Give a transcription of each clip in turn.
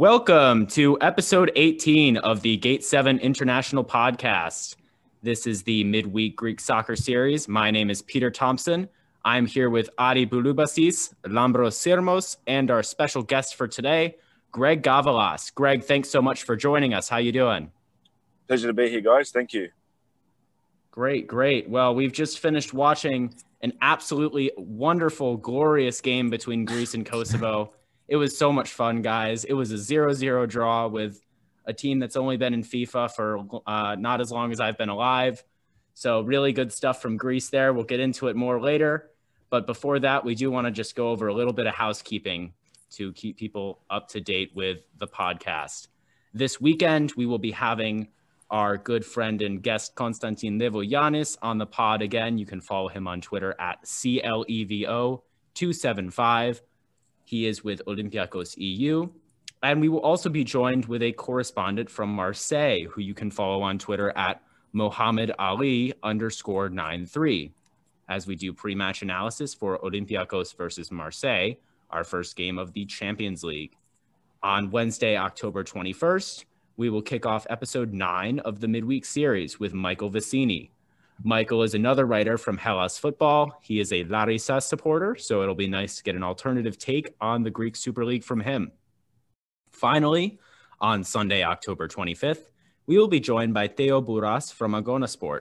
Welcome to episode 18 of the Gate 7 International Podcast. This is the midweek Greek soccer series. My name is Peter Thompson. I'm here with Adi Bouloubasis, Lambros Sirmos, and our special guest for today, Greg Gavalas. Greg, thanks so much for joining us. How you doing? Pleasure to be here, guys. Thank you. Great, great. Well, we've just finished watching an absolutely wonderful, glorious game between Greece and Kosovo. It was so much fun, guys. It was a 0 0 draw with a team that's only been in FIFA for uh, not as long as I've been alive. So, really good stuff from Greece there. We'll get into it more later. But before that, we do want to just go over a little bit of housekeeping to keep people up to date with the podcast. This weekend, we will be having our good friend and guest Konstantin Levoyanis on the pod again. You can follow him on Twitter at CLEVO275. He is with Olympiacos EU. And we will also be joined with a correspondent from Marseille, who you can follow on Twitter at Mohammed Ali underscore 93. As we do pre match analysis for Olympiacos versus Marseille, our first game of the Champions League. On Wednesday, October 21st, we will kick off episode nine of the midweek series with Michael Vicini, Michael is another writer from Hellas Football. He is a Larissa supporter, so it'll be nice to get an alternative take on the Greek Super League from him. Finally, on Sunday, October 25th, we will be joined by Theo Buras from Agonasport.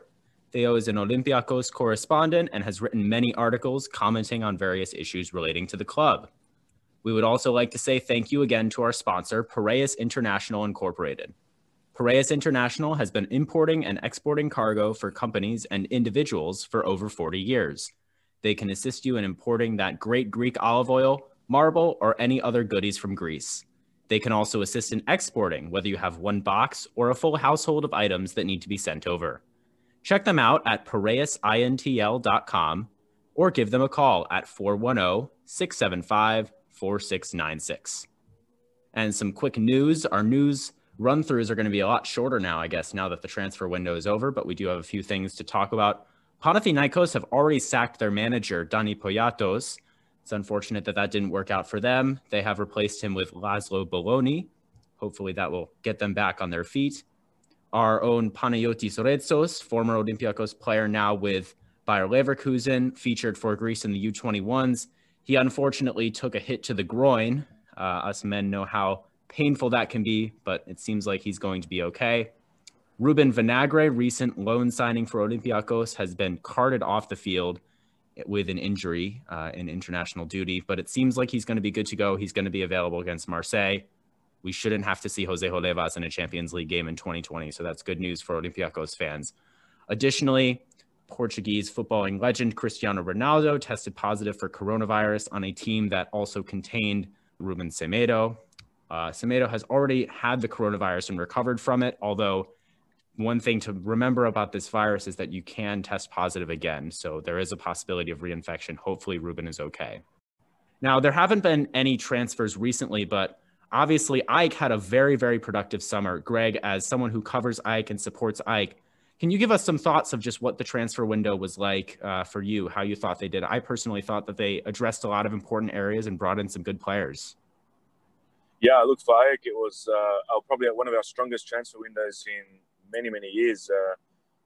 Theo is an Olympiacos correspondent and has written many articles commenting on various issues relating to the club. We would also like to say thank you again to our sponsor, Piraeus International Incorporated. Piraeus International has been importing and exporting cargo for companies and individuals for over 40 years. They can assist you in importing that great Greek olive oil, marble, or any other goodies from Greece. They can also assist in exporting, whether you have one box or a full household of items that need to be sent over. Check them out at piraeusintl.com or give them a call at 410 675 4696. And some quick news our news run throughs are going to be a lot shorter now, I guess, now that the transfer window is over, but we do have a few things to talk about. Panathinaikos have already sacked their manager, Dani Poyatos. It's unfortunate that that didn't work out for them. They have replaced him with Laszlo Boloni. Hopefully that will get them back on their feet. Our own Panayotis Retsos, former Olympiacos player now with Bayer Leverkusen, featured for Greece in the U21s. He unfortunately took a hit to the groin. Uh, us men know how painful that can be, but it seems like he's going to be okay. Ruben Vinagre, recent loan signing for Olympiacos, has been carted off the field with an injury uh, in international duty, but it seems like he's going to be good to go. He's going to be available against Marseille. We shouldn't have to see Jose Holevas in a Champions League game in 2020, so that's good news for Olympiacos fans. Additionally, Portuguese footballing legend Cristiano Ronaldo tested positive for coronavirus on a team that also contained Ruben Semedo, uh, Semedo has already had the coronavirus and recovered from it, although one thing to remember about this virus is that you can test positive again. So there is a possibility of reinfection. Hopefully, Ruben is okay. Now, there haven't been any transfers recently, but obviously, AEK had a very, very productive summer. Greg, as someone who covers AEK and supports AEK, can you give us some thoughts of just what the transfer window was like uh, for you, how you thought they did? I personally thought that they addressed a lot of important areas and brought in some good players. Yeah, look for AEK, it was uh, probably one of our strongest transfer windows in many, many years. Uh,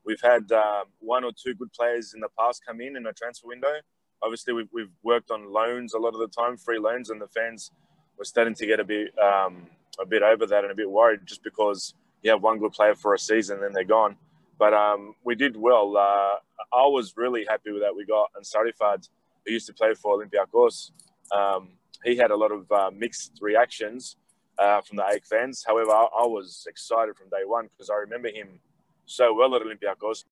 we've had um, one or two good players in the past come in in a transfer window. Obviously, we've, we've worked on loans a lot of the time, free loans, and the fans were starting to get a bit um, a bit over that and a bit worried just because you have one good player for a season, then they're gone. But um, we did well. Uh, I was really happy with that. We got Ansarifard, who used to play for Olympiacos. Um, he had a lot of uh, mixed reactions uh, from the AEK fans. However, I, I was excited from day one because I remember him so well at Olympiacos.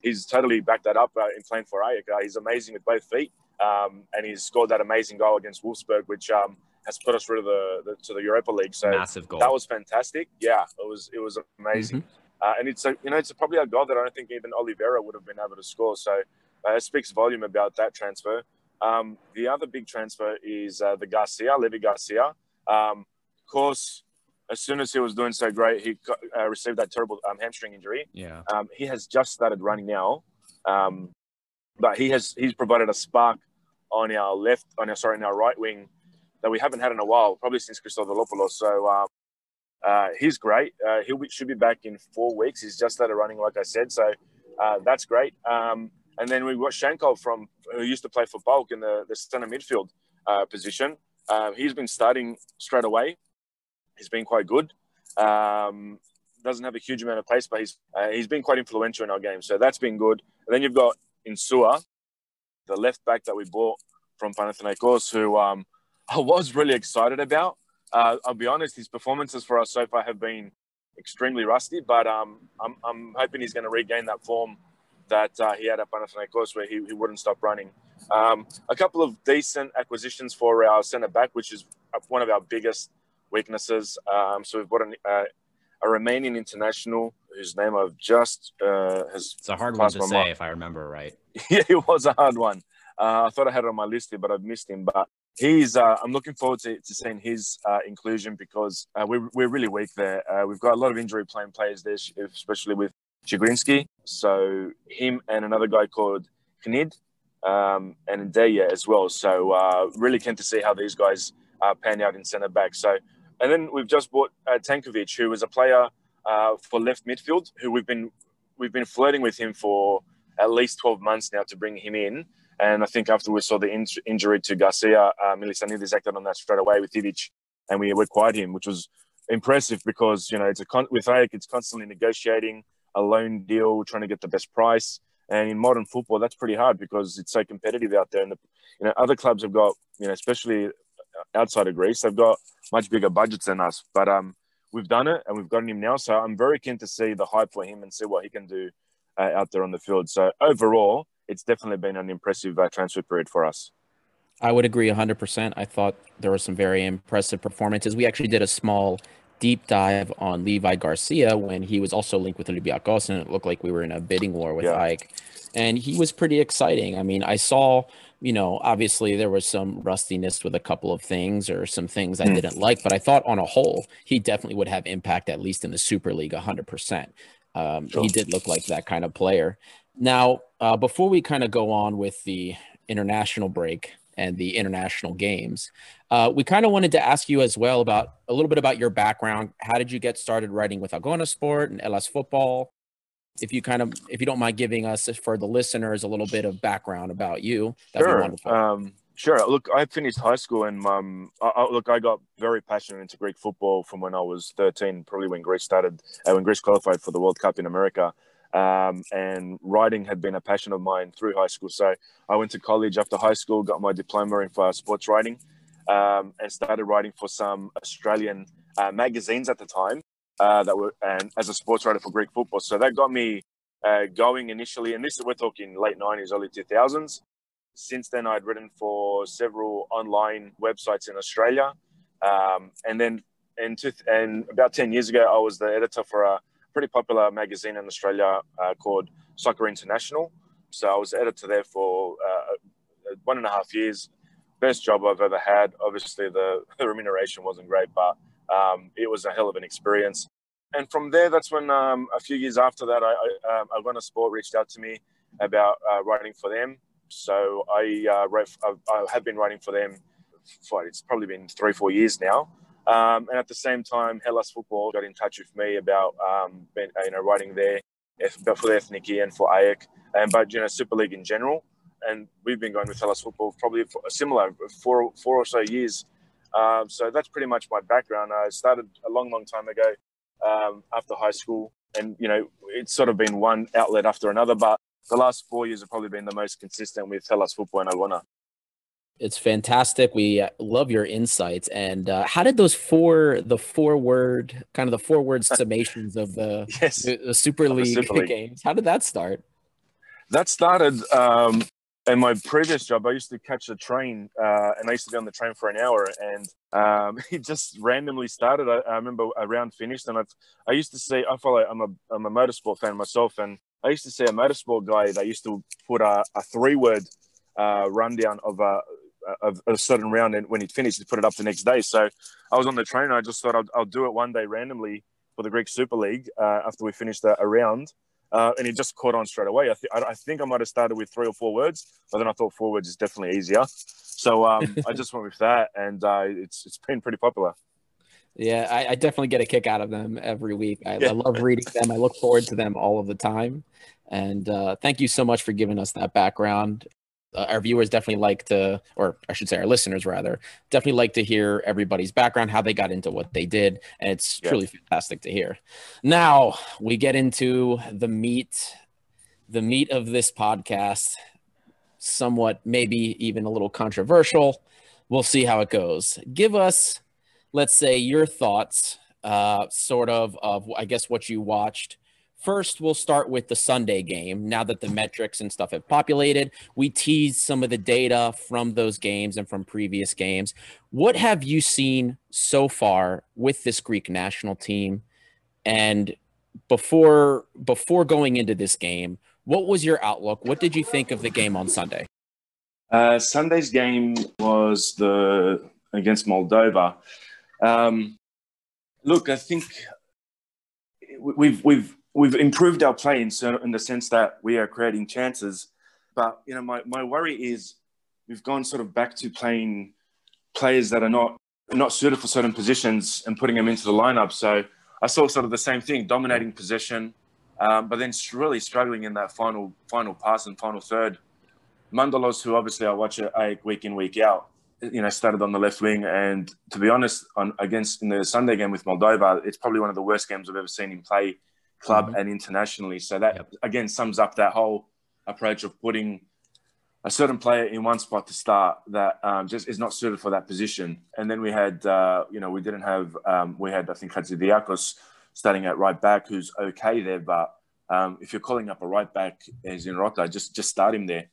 He's totally backed that up uh, in playing for AEK. Uh, he's amazing with both feet, um, and he's scored that amazing goal against Wolfsburg, which um, has put us through the, the, to the Europa League. So massive goal. That was fantastic. Yeah, it was it was amazing. Mm-hmm. Uh, and it's a you know it's a, probably a goal that I don't think even Oliveira would have been able to score. So uh, it speaks volume about that transfer. Um, the other big transfer is uh, the Garcia, Levi Garcia. Um, of course, as soon as he was doing so great, he got, uh, received that terrible um, hamstring injury. Yeah. Um, he has just started running now, um, but he has he's provided a spark on our left, on our sorry, on our right wing that we haven't had in a while, probably since Christodoulopoulos. So um, uh, he's great. Uh, he should be back in four weeks. He's just started running, like I said. So uh, that's great. And then we've got Shakhov from who used to play for PAOK in the, the center midfield uh, position. Um, he's been starting straight away. He's been quite good. Um, doesn't have a huge amount of pace, but he's uh, he's been quite influential in our game. So that's been good. And then you've got Insua, the left back that we bought from Panathinaikos, who um, I was really excited about. Uh, I'll be honest, his performances for us so far have been extremely rusty, but um, I'm, I'm hoping he's going to regain that form that uh, he had at Panathinaikos where he, he wouldn't stop running. Um, a couple of decent acquisitions for our centre back, which is one of our biggest weaknesses. Um, so we've got an, uh, a Romanian international whose name I've just uh, has. It's a hard one to say mind. if I remember right. yeah, it was a hard one. Uh, I thought I had it on my list here, but I've missed him. But he's, uh, I'm looking forward to, to seeing his uh, inclusion because uh, we're, we're really weak there. Uh, we've got a lot of injury playing players there, especially with Chigrinsky. So him and another guy called Knid um, and Deya as well. So really keen to see how these guys pan out in centre back. So and then we've just bought uh, Tankovic, who was a player uh, for left midfield, who we've been we've been flirting with him for at least 12 months now to bring him in. And I think after we saw the in- injury to Garcia, uh, Melissanidis acted on that straight away with Ivic, and we acquired him, which was impressive because you know it's a con- with AEK, it's constantly negotiating a loan deal, trying to get the best price. And in modern football, that's pretty hard because it's so competitive out there. And the, you know, other clubs have got, you know, especially outside of Greece, they've got much bigger budgets than us. But um, we've done it and we've gotten him now. So I'm very keen to see the hype for him and see what he can do uh, out there on the field. So overall, it's definitely been an impressive uh, transfer period for us. I would agree 100%. I thought there were some very impressive performances. We actually did a small deep dive on Levi Garcia when he was also linked with Olympiacos, and it looked like we were in a bidding war with yeah. AEK. And he was pretty exciting. I mean, I saw you know, obviously there was some rustiness with a couple of things or some things I mm. didn't like, but I thought on a whole, he definitely would have impact at least in the Super League 100%. Um, sure. He did look like that kind of player. Now, uh, before we kind of go on with the international break and the international games, uh, we kind of wanted to ask you as well about a little bit about your background. How did you get started writing with Agonasport and Hellas Football? if you kind of if you don't mind giving us for the listeners a little bit of background about you that'd sure. be wonderful um, sure look i finished high school and um, I, I, look i got very passionate into greek football from when i was 13 probably when greece started uh, when greece qualified for the world cup in america um, and writing had been a passion of mine through high school so i went to college after high school got my diploma in for sports writing um, and started writing for some australian uh, magazines at the time uh, that were and as a sports writer for Greek football. So that got me uh, going initially, and this we're talking late '90s, early 2000s. Since then, I'd written for several online websites in Australia, um, and then and, and about 10 years ago, I was the editor for a pretty popular magazine in Australia uh, called Soccer International. So I was editor there for uh, one and a half years. Best job I've ever had. Obviously, the, the remuneration wasn't great, but um, it was a hell of an experience. And from there, that's when um, a few years after that, I, I, um, Agonasport reached out to me about uh, writing for them. So I, uh, wrote, I, I have been writing for them for it's probably been three, four years now. Um, and at the same time, Hellas Football got in touch with me about um, been, you know writing there for the Ethniki and for AEK, and but you know Super League in general. And we've been going with Hellas Football probably for a similar four four or so years um, so that's pretty much my background. I started a long, long time ago um, after high school, and you know it's sort of been one outlet after another. But the last four years have probably been the most consistent with Hellas Football and Agona. It's fantastic. We uh, love your insights. And uh, how did those four, the four word, kind of the four word summations of the, yes, the, the Super, League Super League games, how did that start? That started um, in my previous job, I used to catch the train, uh, and I used to be on the train for an hour, and um, it just randomly started. I, I, remember a round finished, and I, I used to see. I follow. I'm a I'm a motorsport fan myself, and I used to see a motorsport guy that used to put a, a three word uh, rundown of a of a certain round, and when he'd finished, he'd put it up the next day. So I was on the train, and I just thought I'll, I'll do it one day randomly for the Greek Super League uh, after we finished a, a round uh, and he just caught on straight away. I, th- I, think I might have started with three or four words, but then I thought four words is definitely easier. So um, I just went with that, and uh, it's it's been pretty popular. Yeah, I, I, definitely get a kick out of them every week. I, yeah. I, love reading them. I look forward to them all of the time. And uh, thank you so much for giving us that background. Uh, our viewers definitely like to, or I should say, our listeners rather, definitely like to hear everybody's background, how they got into what they did. And it's yeah. truly fantastic to hear. Now we get into the meat, the meat of this podcast, somewhat, maybe even a little controversial. We'll see how it goes. Give us let's say your thoughts, uh, sort of, of I guess what you watched. First, we'll start with the Sunday game. Now that the metrics and stuff have populated, we teased some of the data from those games and from previous games. What have you seen so far with this Greek national team? And before before going into this game, what was your outlook? What did you think of the game on Sunday? Uh, Sunday's game was the against Moldova. Um, look, I think we've we've we've improved our play in, in the sense that we are creating chances. But you know, my, my worry is we've gone sort of back to playing players that are not not suited for certain positions and putting them into the lineup. So I saw sort of the same thing, dominating possession, um, but then really struggling in that final final pass and final third. Mantalos, who obviously I watch a week in week out, you know, started on the left wing. And to be honest, on against in the Sunday game with Moldova, it's probably one of the worst games I've ever seen him play club mm-hmm. and internationally. So that yep. again sums up that whole approach of putting a certain player in one spot to start that um, just is not suited for that position. And then we had, uh, you know, we didn't have, um, we had, I think, Hatzidiakos starting at right back, who's okay there. But um, if you're calling up a right back as in Rota, just just start him there.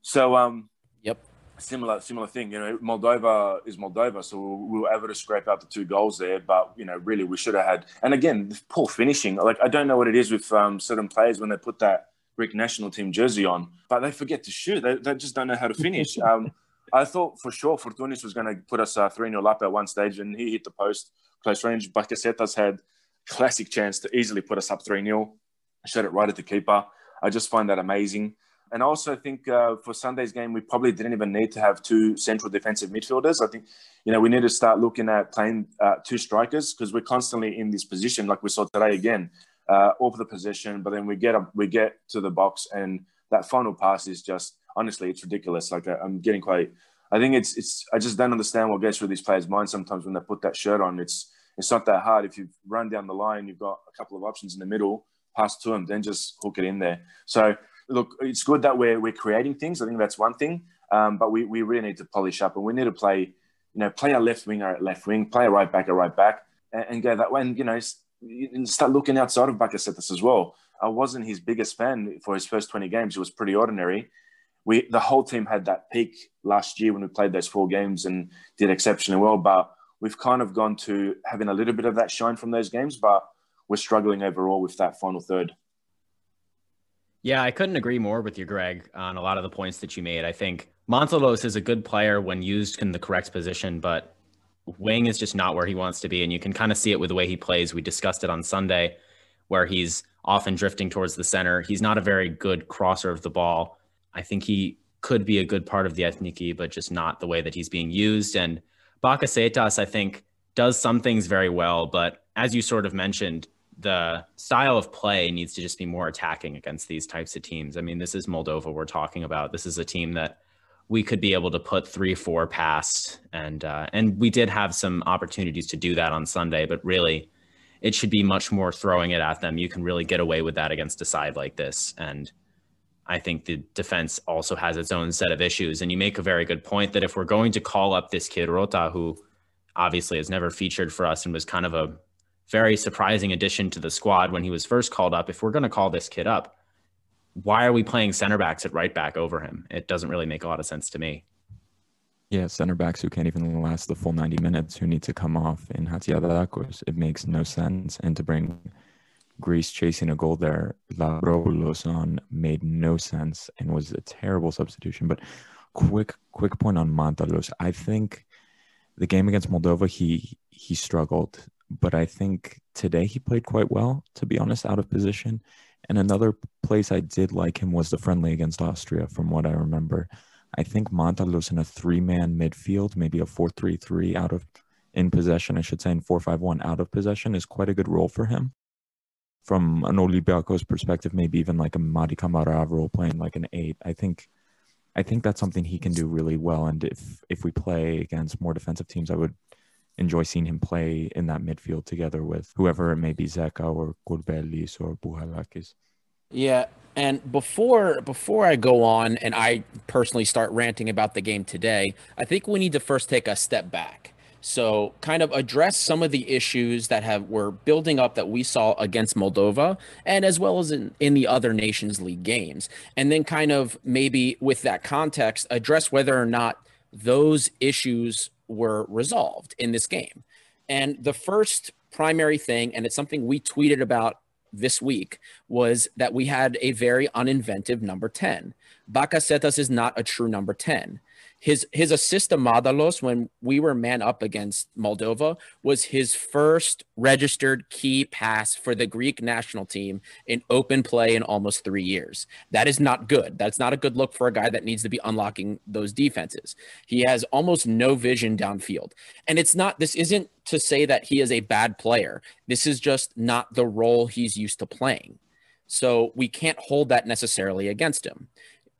So, um, yep similar similar thing. You know, Moldova is Moldova, so we were able to scrape out the two goals there. But you know, really, we should have had. And again, poor finishing. Like I don't know what it is with um, certain players when they put that Greek national team jersey on, but they forget to shoot. They, they just don't know how to finish. um, I thought for sure Fortounis was going to put us uh, 3 0 up at one stage, and he hit the post close range. Bakasetas had classic chance to easily put us up 3 0. Shot it right at the keeper. I just find that amazing. And I also think uh, for Sunday's game, we probably didn't even need to have two central defensive midfielders. I think, you know, we need to start looking at playing uh, two strikers because we're constantly in this position, like we saw today again, uh, the position. But then we get up, we get to the box, and that final pass is just honestly, it's ridiculous. Like uh, I'm getting quite. I think it's it's. I just don't understand what goes through these players' minds sometimes when they put that shirt on. It's it's not that hard. If you run down the line, you've got a couple of options in the middle. Pass to them, then just hook it in there. So look, it's good that we're we're creating things. I think that's one thing. Um, but we, we really need to polish up, and we need to play, you know, play a left winger at left wing, play a right back at right back, and, and go that way. And you know, start looking outside of Bakasetas as well. I wasn't his biggest fan for his first 20 games. It was pretty ordinary. We the whole team had that peak last year when we played those four games and did exceptionally well. But we've kind of gone to having a little bit of that shine from those games, but we're struggling overall with that final third. Yeah, I couldn't agree more with you, Greg, on a lot of the points that you made. I think Mantalos is a good player when used in the correct position, but Wing is just not where he wants to be. And you can kind of see it with the way he plays. We discussed it on Sunday, where he's often drifting towards the center. He's not a very good crosser of the ball. I think he could be a good part of the Ethniki, but just not the way that he's being used. And Bakasetas, I think, does some things very well. But as you sort of mentioned, the style of play needs to just be more attacking against these types of teams. I mean, this is Moldova we're talking about. This is a team that we could be able to put three, four past, and uh, and we did have some opportunities to do that on Sunday, but really, it should be much more throwing it at them. You can really get away with that against a side like this, and I think the defense also has its own set of issues. And you make a very good point that if we're going to call up this kid Rota, who obviously has never featured for us and was kind of a very surprising addition to the squad when he was first called up. If we're going to call this kid up, why are we playing center backs at right back over him? It doesn't really make a lot of sense to me. Yeah, center backs who can't even last the full 90 minutes, who need to come off in Hatzidiakos. It makes no sense. And to bring Greece chasing a goal there, Lavropoulos on made no sense and was a terrible substitution. But quick, quick point on Mantalos. I think the game against Moldova, he he struggled but I think today he played quite well, to be honest, out of position. And another place I did like him was the friendly against Austria, from what I remember. I think Mantalos in a three-man midfield, maybe a 4-3-3 out of in possession, I should say, in 4-5-1 out of possession is quite a good role for him. From an Olympiacos perspective, maybe even like a Mady Camara role playing like an eight. I think I think that's something he can do really well. And if if we play against more defensive teams, I would enjoy seeing him play in that midfield together with whoever it may be, Zeka or Kourbelis or Bouchalakis. Yeah, and before before I go on and I personally start ranting about the game today, I think we need to first take a step back. So, kind of address some of the issues that have were building up that we saw against Moldova, and as well as in, in the other Nations League games, and then kind of maybe with that context address whether or not those issues were resolved in this game. And the first primary thing, and it's something we tweeted about this week, was that we had a very uninventive number 10. Bakasetas is not a true number 10 his his assist to Mantalos when we were man up against Moldova was his first registered key pass for the Greek national team in open play in almost three years. That is not good. That's not a good look for a guy that needs to be unlocking those defenses. He has almost no vision downfield. And it's not this isn't to say that he is a bad player. This is just not the role he's used to playing. So we can't hold that necessarily against him.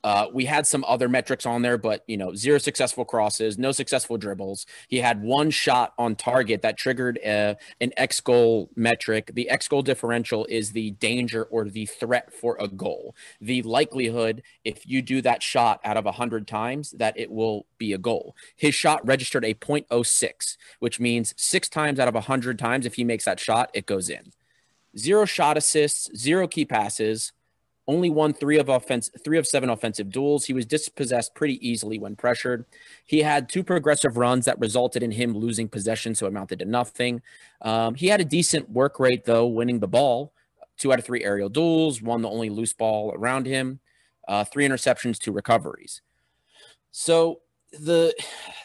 Uh, we had some other metrics on there, but you know, zero successful crosses, no successful dribbles. He had one shot on target that triggered a, uh, an X goal metric. The X goal differential is the danger or the threat for a goal. The likelihood, if you do that shot out of 100 times, that it will be a goal. His shot registered a 0.06, which means six times out of 100 times, if he makes that shot, it goes in. Zero shot assists, zero key passes, only won three of offense, three of seven offensive duels. He was dispossessed pretty easily when pressured. He had two progressive runs that resulted in him losing possession, so it amounted to nothing. Um, he had a decent work rate though, winning the ball. Two out of three aerial duels, won the only loose ball around him. Uh, three interceptions, two recoveries. So the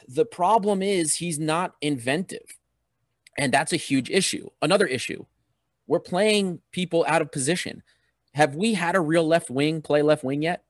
the problem is he's not inventive, and that's a huge issue. Another issue: we're playing people out of position. Have we had a real left wing play left wing yet?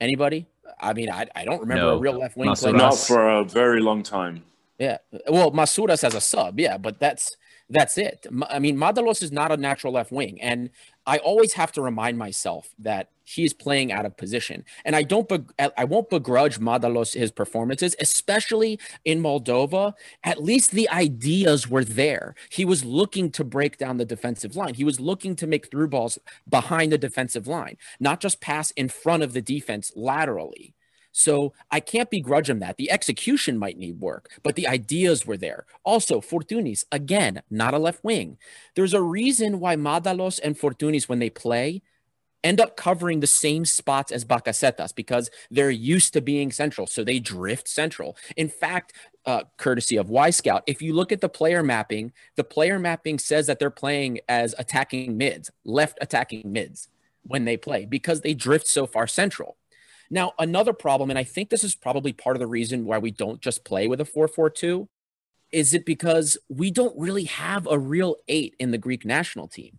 Anybody? I mean, I, I don't remember no. a real left wing play. Not for a very long time. Yeah. Well, Masouras as a sub, yeah, but that's that's it. I mean, Mantalos is not a natural left wing, and I always have to remind myself that he's playing out of position. And I don't, I won't begrudge Mantalos his performances, especially in Moldova. At least the ideas were there. He was looking to break down the defensive line. He was looking to make through balls behind the defensive line, not just pass in front of the defense laterally. So I can't begrudge him that. The execution might need work, but the ideas were there. Also, Fortounis, again, not a left wing. There's a reason why Mantalos and Fortounis, when they play, end up covering the same spots as Bakasetas because they're used to being central. So they drift central. In fact, uh, courtesy of Wyscout, if you look at the player mapping, the player mapping says that they're playing as attacking mids, left attacking mids when they play because they drift so far central. Now, another problem, and I think this is probably part of the reason why we don't just play with a 4 4 2, is it because we don't really have a real eight in the Greek national team.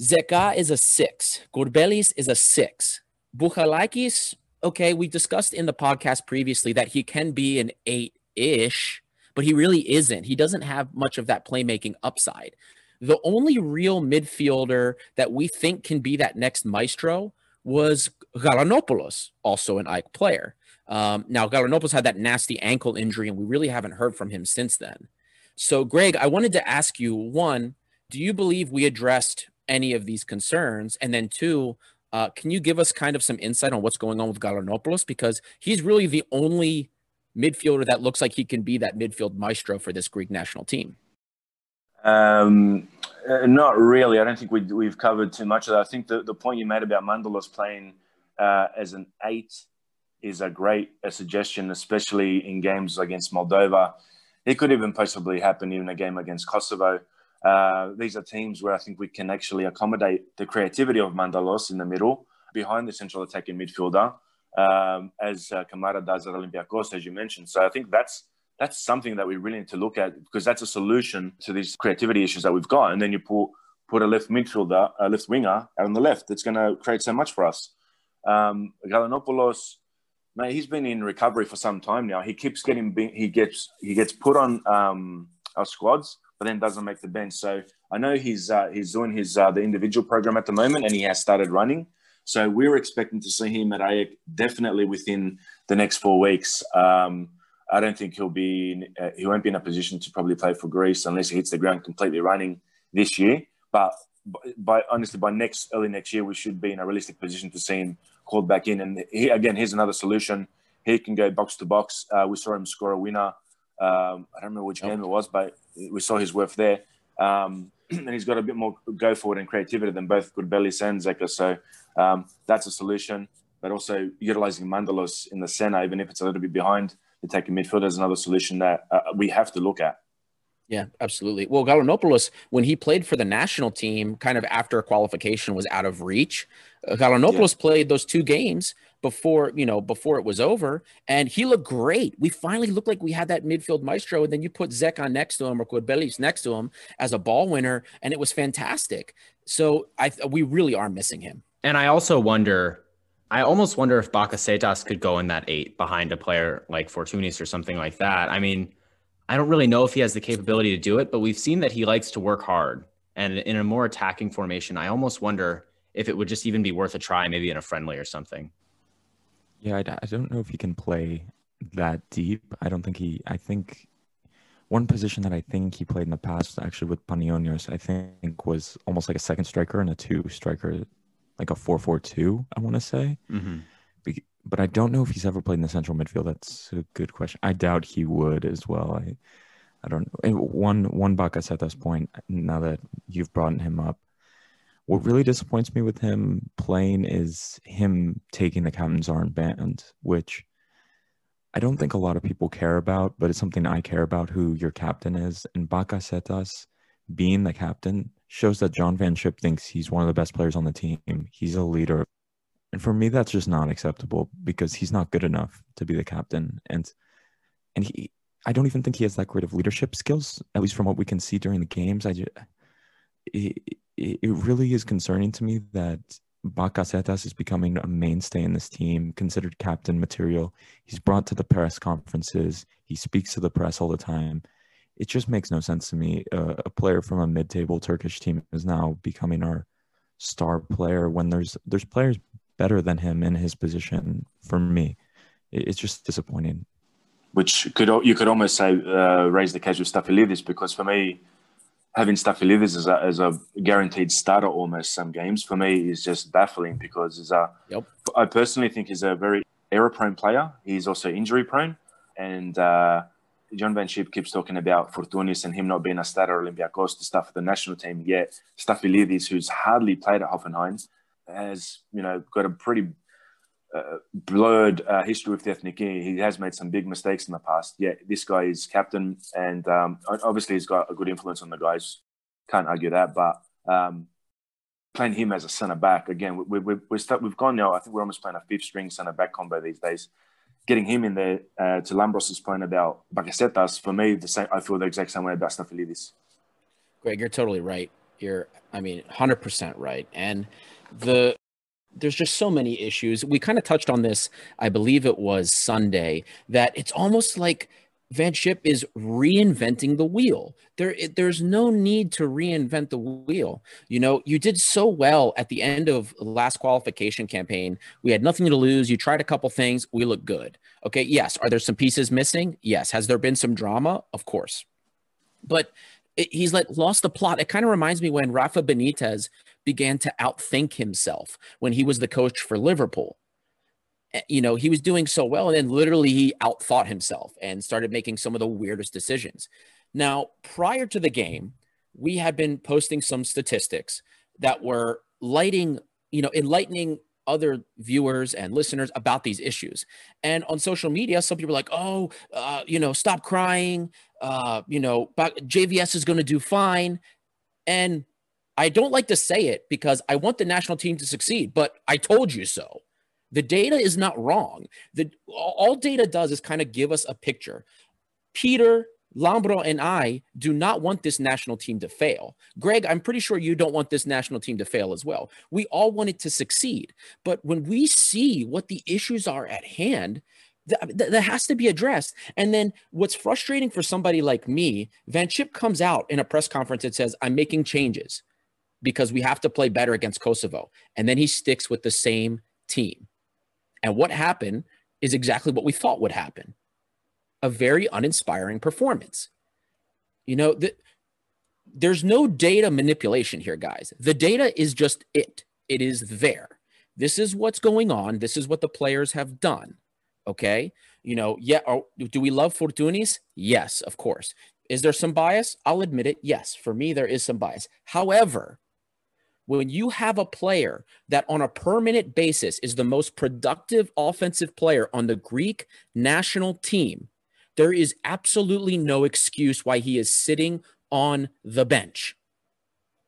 Zeka is a six, Kourbelis is a six. Bouchalakis, okay, we discussed in the podcast previously that he can be an eight ish, but he really isn't. He doesn't have much of that playmaking upside. The only real midfielder that we think can be that next maestro was Galanopoulos, also an AEK player. Um, now, Galanopoulos had that nasty ankle injury, and we really haven't heard from him since then. So, Greg, I wanted to ask you one, do you believe we addressed any of these concerns? And then two, uh, can you give us kind of some insight on what's going on with Galanopoulos? Because he's really the only midfielder that looks like he can be that midfield maestro for this Greek national team. Um, uh, not really. I don't think we, we've covered too much of that. I think the, the point you made about Mantalos playing uh, as an eight is a great a suggestion, especially in games against Moldova. It could even possibly happen in a game against Kosovo. Uh, these are teams where I think we can actually accommodate the creativity of Mantalos in the middle, behind the central attacking midfielder, um, as uh, Camara does at Olympiacos, as you mentioned. So I think that's that's something that we really need to look at because that's a solution to these creativity issues that we've got. And then you put put a left midfielder, a left winger on the left. It's going to create so much for us. Um, Galanopoulos, mate, he's been in recovery for some time now. He keeps getting he gets he gets put on um, our squads, but then doesn't make the bench. So I know he's uh, he's doing his uh, the individual program at the moment, and he has started running. So we're expecting to see him at AEK definitely within the next four weeks. Um, I don't think he'll be uh, he won't be in a position to probably play for Greece unless he hits the ground completely running this year. But by honestly, by next early next year, we should be in a realistic position to see him called back in. And he, again, here's another solution. He can go box to box. Uh, we saw him score a winner. Um, I don't remember which game it was, but we saw his worth there. Um, and he's got a bit more go forward and creativity than both Kourbelis and Zeka. So um, that's a solution. But also utilizing Mantalos in the center, even if it's a little bit behind the taking midfield, is another solution that uh, we have to look at. Yeah, absolutely. Well, Galanopoulos, when he played for the national team, kind of after qualification was out of reach, uh, Galanopoulos yeah. played those two games before you know before it was over, and he looked great. We finally looked like we had that midfield maestro, and then you put Zeka next to him or Kourbelis next to him as a ball winner, and it was fantastic. So I we really are missing him. And I also wonder, I almost wonder if Bakasetas could go in that eight behind a player like Fortounis or something like that. I mean I don't really know if he has the capability to do it, but we've seen that he likes to work hard. And in a more attacking formation, I almost wonder if it would just even be worth a try, maybe in a friendly or something. Yeah, I, I don't know if he can play that deep. I don't think he, I think one position that I think he played in the past, actually with Panionios, I think was almost like a second striker and a two striker, like a 4 4 2, I want to say. Mm-hmm but I don't know if he's ever played in the central midfield. That's a good question. I doubt he would as well. I, I don't know. One one Bakasetas point. Now that you've brought him up, what really disappoints me with him playing is him taking the captain's armband, which I don't think a lot of people care about, but it's something I care about. Who your captain is, and Bakasetas being the captain shows that John Van Schip thinks he's one of the best players on the team. He's a leader and for me, that's just not acceptable because he's not good enough to be the captain. And and he, I don't even think he has that great of leadership skills, at least from what we can see during the games. I just, it, it really is concerning to me that Bakasetas is becoming a mainstay in this team, considered captain material. He's brought to the press conferences. He speaks to the press all the time. It just makes no sense to me. Uh, a player from a mid-table Turkish team is now becoming our star player when there's there's players better than him in his position for me. It's just disappointing. Which could you could almost say uh, raise the case with Stafylidis because for me, having Stafylidis as a, as a guaranteed starter almost some games for me is just baffling because he's a, yep. I personally think he's a very error prone player. He's also injury prone. And uh, John Van Schip keeps talking about Fortounis and him not being a starter Olympiacos to stuff for the national team. Yet Stafylidis, who's hardly played at Hoffenheim, has you know got a pretty uh, blurred uh, history with Ethniki. He has made some big mistakes in the past. Yeah, this guy is captain, and um, obviously he's got a good influence on the guys. Can't argue that. But um, playing him as a centre back again, we, we, we start, we've gone now. I think we're almost playing a fifth string centre back combo these days. Getting him in there uh, to Lambros's point about Bakasetas, for me, the same. I feel the exact same way about Stafylidis. Greg, you're totally right. You're, I mean, hundred percent right, and the there's just so many issues. We kind of touched on this, I believe it was Sunday, that it's almost like Van Schip is reinventing the wheel. There, there's no need to reinvent the wheel. You know, you did so well at the end of last qualification campaign. We had nothing to lose. You tried a couple things. We look good. Okay. Yes. Are there some pieces missing? Yes. Has there been some drama? Of course. But he's like lost the plot. It kind of reminds me when Rafa Benitez began to outthink himself when he was the coach for Liverpool. Eh, you know, he was doing so well, and then literally he outthought himself and started making some of the weirdest decisions. Now, prior to the game, we had been posting some statistics that were lighting, you know, enlightening other viewers and listeners about these issues. And on social media, some people are like, oh, uh, you know, stop crying. Uh, you know, JVS is going to do fine. And I don't like to say it because I want the national team to succeed, but I told you so. The data is not wrong. The all data does is kind of give us a picture. Peter Lambro and I do not want this national team to fail. Greg, I'm pretty sure you don't want this national team to fail as well. We all want it to succeed. But when we see what the issues are at hand, that, that has to be addressed. And then what's frustrating for somebody like me, Van Schip comes out in a press conference and says, I'm making changes because we have to play better against Kosovo. And then he sticks with the same team. And what happened is exactly what we thought would happen a very uninspiring performance. You know, the, there's no data manipulation here, guys. The data is just it, it is there. This is what's going on. This is what the players have done. Okay. You know, yeah. Are, do we love Fortounis? Yes, of course. Is there some bias? I'll admit it. Yes. For me, there is some bias. However, when you have a player that on a permanent basis is the most productive offensive player on the Greek national team, there is absolutely no excuse why he is sitting on the bench.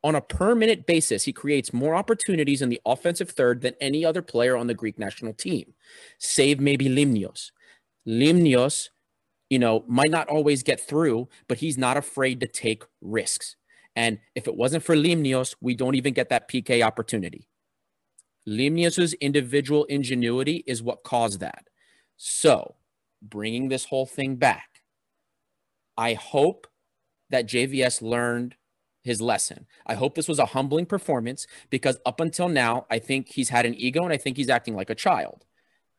On a per minute basis, he creates more opportunities in the offensive third than any other player on the Greek national team, save maybe Limnios. Limnios, you know, might not always get through, but he's not afraid to take risks. And if it wasn't for Limnios, we don't even get that PK opportunity. Limnios's individual ingenuity is what caused that. So, bringing this whole thing back, I hope that JVS learned his lesson. I hope this was a humbling performance because up until now, I think he's had an ego and I think he's acting like a child.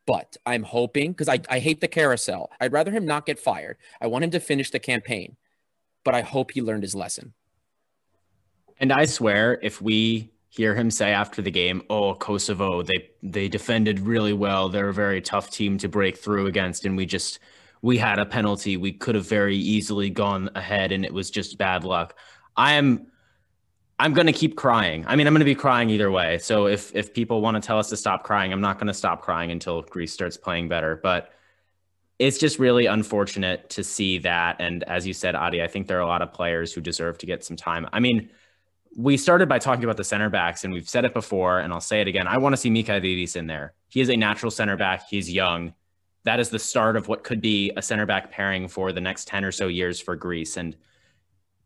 But I'm hoping because I, I hate the carousel. I'd rather him not get fired. I want him to finish the campaign, but I hope he learned his lesson. And I swear, if we hear him say after the game, "Oh, Kosovo, they they defended really well. They're a very tough team to break through against, and we just we had a penalty. We could have very easily gone ahead, and it was just bad luck." I am. I'm going to keep crying. I mean, I'm going to be crying either way. So if if people want to tell us to stop crying, I'm not going to stop crying until Greece starts playing better. But it's just really unfortunate to see that. And as you said, Adi, I think there are a lot of players who deserve to get some time. I mean, we started by talking about the center backs, and we've said it before, and I'll say it again. I want to see Michailidis in there. He is a natural center back. He's young. That is the start of what could be a center back pairing for the next 10 or so years for Greece. And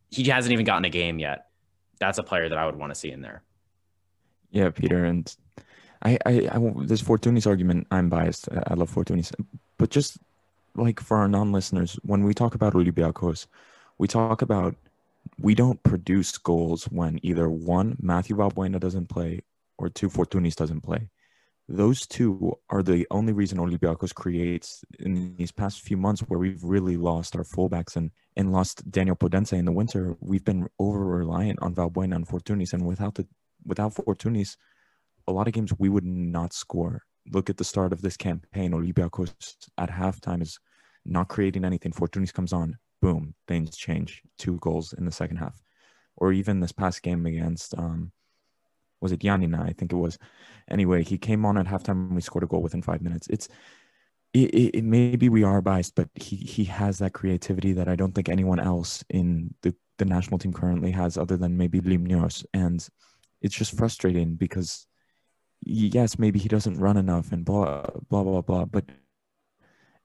he hasn't even gotten a game yet. That's a player that I would want to see in there. Yeah, Peter. And I, I, I this Fortounis argument, I'm biased. I love Fortounis. But just like for our non listeners, when we talk about Olympiacos, we talk about we don't produce goals when either one, Matthew Valbuena doesn't play, or two, Fortounis doesn't play. Those two are the only reason Olympiacos creates in these past few months where we've really lost our fullbacks and, and lost Daniel Podence in the winter. We've been over reliant on Valbuena and Fortounis, and without the without Fortounis, a lot of games we would not score. Look at the start of this campaign. Olympiacos at halftime is not creating anything. Fortounis comes on, boom, things change. Two goals in the second half, or even this past game against um, was it Giannina? I think it was. Anyway, he came on at halftime and we scored a goal within five minutes. It's it, it, it maybe we are biased, but he he has that creativity that I don't think anyone else in the the national team currently has, other than maybe Limnios, and it's just frustrating because yes, maybe he doesn't run enough and blah blah blah blah, but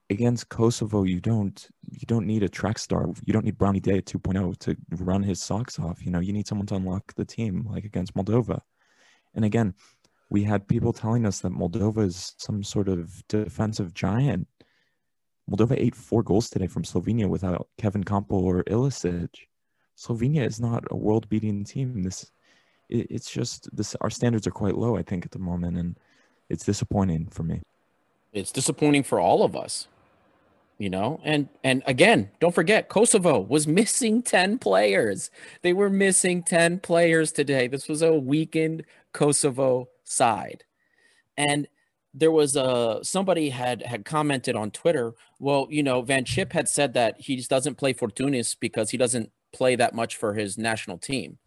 against Kosovo, you don't you don't need a track star. You don't need Brownie Day at 2.0 to run his socks off. You know, you need someone to unlock the team, like against Moldova. And again, we had people telling us that Moldova is some sort of defensive giant. Moldova ate four goals today from Slovenia without Kevin Kampl or Ilicic. Slovenia is not a world-beating team. This, it, it's just this. Our standards are quite low, I think, at the moment, and it's disappointing for me. It's disappointing for all of us you know? And and again don't forget kosovo was missing 10 players. They were missing 10 players today. This was a weakened kosovo side. And there was a somebody had had commented on twitter well you know van schip had said that he just doesn't play fortounis because he doesn't play that much for his national team.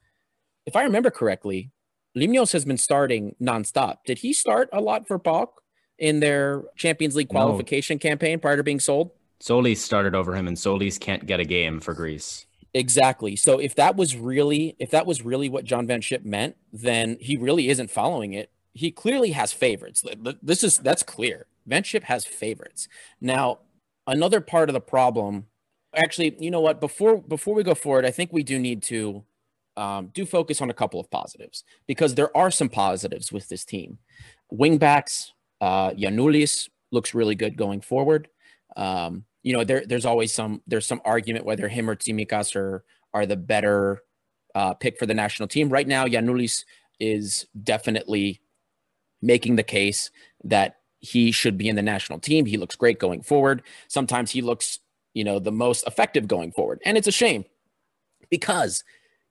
If i remember correctly limnios has been starting nonstop. Did he start a lot for PAOK in their champions league qualification no. campaign prior to being sold Solis started over him, and Solis can't get a game for Greece. Exactly. So if that was really if that was really what John Van Schip meant, then he really isn't following it. He clearly has favorites. This is that's clear. Van Schip has favorites. Now, another part of the problem actually, you know what? Before before we go forward, I think we do need to um, do focus on a couple of positives because there are some positives with this team. Wingbacks, uh, Giannoulis looks really good going forward. Um, you know, there, there's always some there's some argument whether him or Tsimikas are are the better uh, pick for the national team. Right now, Giannoulis is definitely making the case that he should be in the national team. He looks great going forward. Sometimes he looks, you know, the most effective going forward. And it's a shame because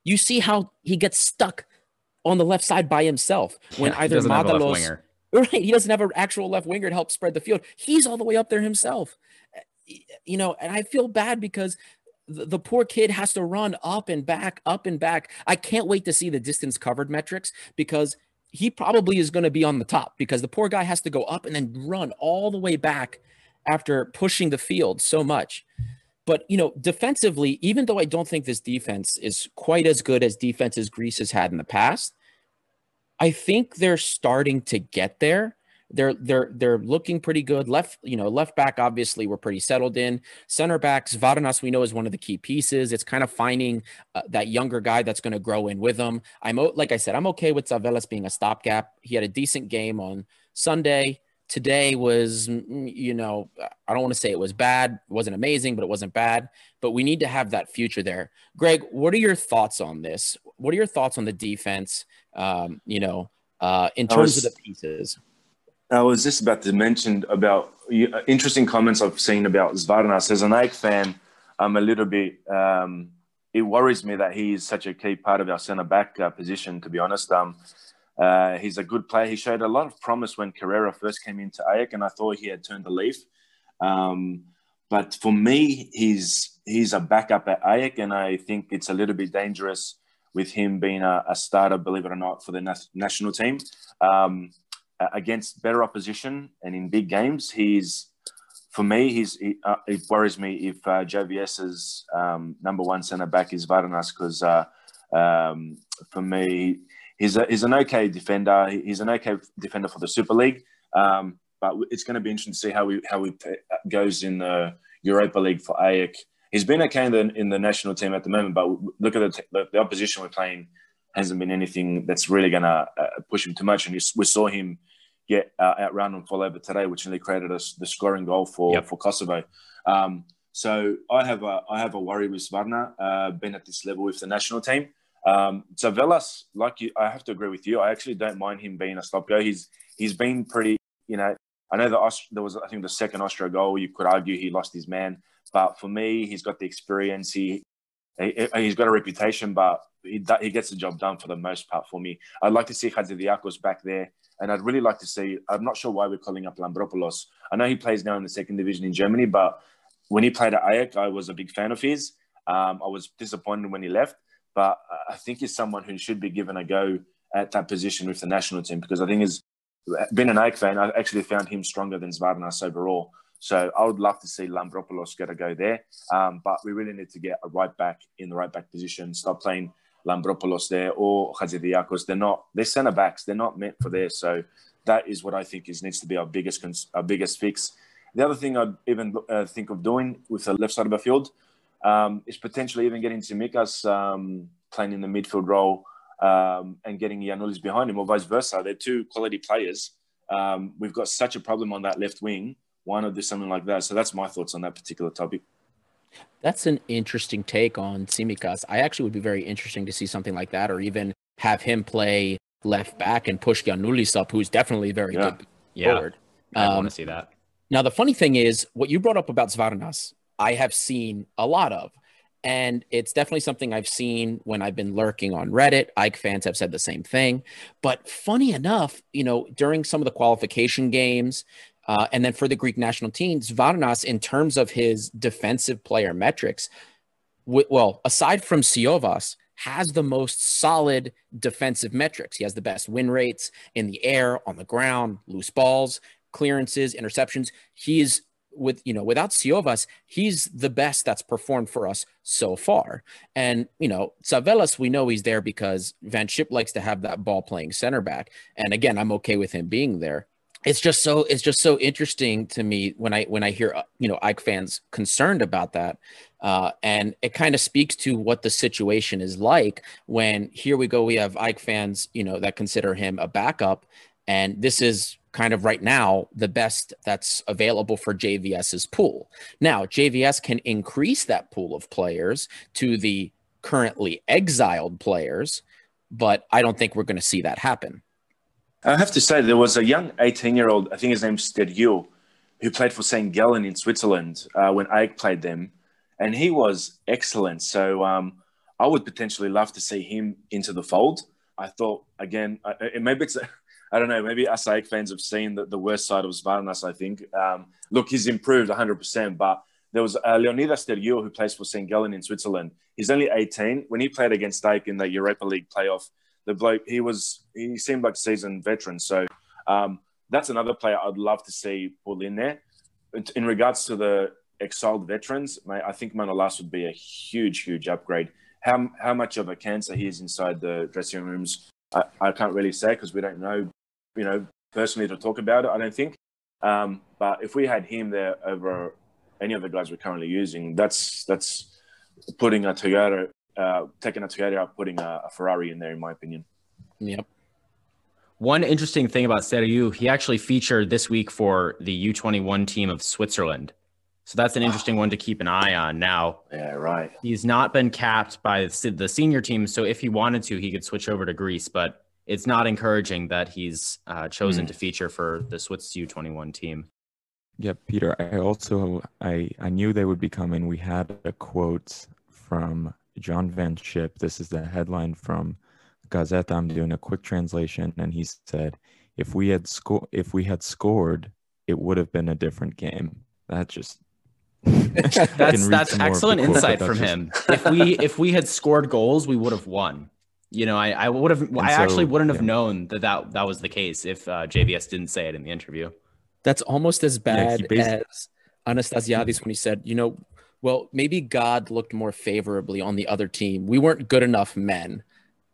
you see how he gets stuck on the left side by himself when Yeah, either doesn't have a left Mantalos. Right. He doesn't have an actual left winger to help spread the field. He's all the way up there himself. You know, and I feel bad because the, poor kid has to run up and back, up and back. I can't wait to see the distance covered metrics because he probably is going to be on the top because the poor guy has to go up and then run all the way back after pushing the field so much. But you know, defensively, even though I don't think this defense is quite as good as defenses Greece has had in the past, I think they're starting to get there. They're they're they're looking pretty good. Left, you know, left back obviously we're pretty settled in. Center backs, Svarnas we know is one of the key pieces. It's kind of finding uh, that younger guy that's going to grow in with them. I'm like I said, I'm okay with Tsavelas being a stopgap. He had a decent game on Sunday. Today was, mm, you know, I don't want to say it was bad. It wasn't amazing, but it wasn't bad. But we need to have that future there. Greg, what are your thoughts on this? What are your thoughts on the defense? Um, you know, uh, in terms was- of the pieces. I was just about to mention about uh, interesting comments I've seen about Svarnas. As an AEK fan, I'm a little bit. Um, it worries me that he is such a key part of our centre back uh, position. To be honest, um, uh, he's a good player. He showed a lot of promise when Carrera first came into AEK, and I thought he had turned the leaf. Um, but for me, he's he's a backup at AEK, and I think it's a little bit dangerous with him being a, a starter, believe it or not, for the nas- national team. Um, uh, against better opposition and in big games, he's for me. He's he, uh, it worries me if uh, JVS's um, number one centre back is Svarnas because uh, um, for me, he's a, he's an okay defender. He's an okay defender for the Super League, um, but it's going to be interesting to see how he how he goes in the Europa League for AEK. He's been okay in the in the national team at the moment, but look at the, the opposition we're playing hasn't been anything that's really going to uh, push him too much. And we saw him get uh, outrun and fall over today, which nearly created us the scoring goal for Yep. for Kosovo. Um, so I have a I have a worry with Svarna uh, being at this level with the national team. Um, Tsavelas, like you, I have to agree with you. I actually don't mind him being a stop go. He's he's been pretty, you know. I know the there was I think the second Austria goal. You could argue he lost his man, but for me, he's got the experience. He, he he's got a reputation, but he, he gets the job done for the most part for me. I'd like to see Hadzidiakos back there, and I'd really like to see. I'm not sure why we're calling up Lambropoulos. I know he plays now in the second division in Germany, but when he played at AEK, I was a big fan of his. Um, I was disappointed when he left, but I think he's someone who should be given a go at that position with the national team because I think he's been an AEK fan. I actually found him stronger than Svarnas overall. So I would love to see Lambropoulos get a go there, um, but we really need to get a right back in the right back position. Stop playing Lambropoulos there or Hadzidiakos. They're not. They're centre backs. They're not meant for there. So that is what I think is needs to be our biggest our biggest fix. The other thing I'd even uh, think of doing with the left side of the field um, is potentially even getting Tsimikas um, playing in the midfield role um, and getting Giannoulis behind him, or vice versa. They're two quality players. Um, we've got such a problem on that left wing. Why not do something like that? So that's my thoughts on that particular topic. That's an interesting take on Tsimikas. I actually would be very interesting to see something like that, or even have him play left back and push Giannoulis up, who's definitely very Yeah. good Yeah, forward. I Um, want to see that. Now, the funny thing is, what you brought up about Svarnas, I have seen a lot of. And it's definitely something I've seen when I've been lurking on Reddit. AEK fans have said the same thing. But funny enough, you know, during some of the qualification games, uh, and then for the Greek national team, Svarnas, in terms of his defensive player metrics, w- well, aside from Siovas, has the most solid defensive metrics. He has the best win rates in the air, on the ground, loose balls, clearances, interceptions. He's with you know without Siovas, he's the best that's performed for us so far. And you know, Tsavelas, we know he's there because Van Schip likes to have that ball playing center back. And again, I'm okay with him being there. It's just so it's just so interesting to me when I when I hear uh, you know AEK fans concerned about that, uh, and it kind of speaks to what the situation is like when here we go we have AEK fans you know that consider him a backup, and this is kind of right now the best that's available for JVS's pool. Now JVS can increase that pool of players to the currently exiled players, but I don't think we're going to see that happen. I have to say, there was a young 18 year old, I think his name's Stergiou, who played for St. Gallen in Switzerland uh, when AEK played them. And he was excellent. So um, I would potentially love to see him into the fold. I thought, again, uh, maybe it's, I don't know, maybe us AEK fans have seen the, the worst side of Svarnas, I think. Um, look, he's improved 100%, but there was uh, Leonidas Stergiou who plays for St. Gallen in Switzerland. He's only 18. When he played against AEK in the Europa League playoff, the bloke he was he seemed like a seasoned veteran. So um, that's another player I'd love to see pulled in there. In regards to the exiled veterans, mate, I think Manolas would be a huge, huge upgrade. How how much of a cancer he is inside the dressing rooms, I, I can't really say because we don't know, you know, personally to talk about it. I don't think. Um, but if we had him there over any of the guys we're currently using, that's that's putting a Toyota uh, taking a Toyota out, putting a, a, Ferrari in there, in my opinion. Yep. One interesting thing about Stergiou, he actually featured this week for the U21 team of Switzerland. So that's an interesting one to keep an eye on. Now, yeah, right. He's not been capped by the senior team, so if he wanted to, he could switch over to Greece. But it's not encouraging that he's uh, chosen mm. to feature for the Swiss U21 team. Yeah, Peter. I also I I knew they would be coming. We had a quote from John Van Schip. This is the headline from Gazzetta. I'm doing a quick translation, and he said, "If we had sco- if we had scored, it would have been a different game." That just that's that's excellent insight from just... him. If we if we had scored goals, we would have won. You know, I, I would have. I so, actually wouldn't have yeah. known that, that that was the case if uh, JVS didn't say it in the interview. That's almost as bad yeah, as Anastasiadis when he said, "You know, well, maybe God looked more favorably on the other team. We weren't good enough men.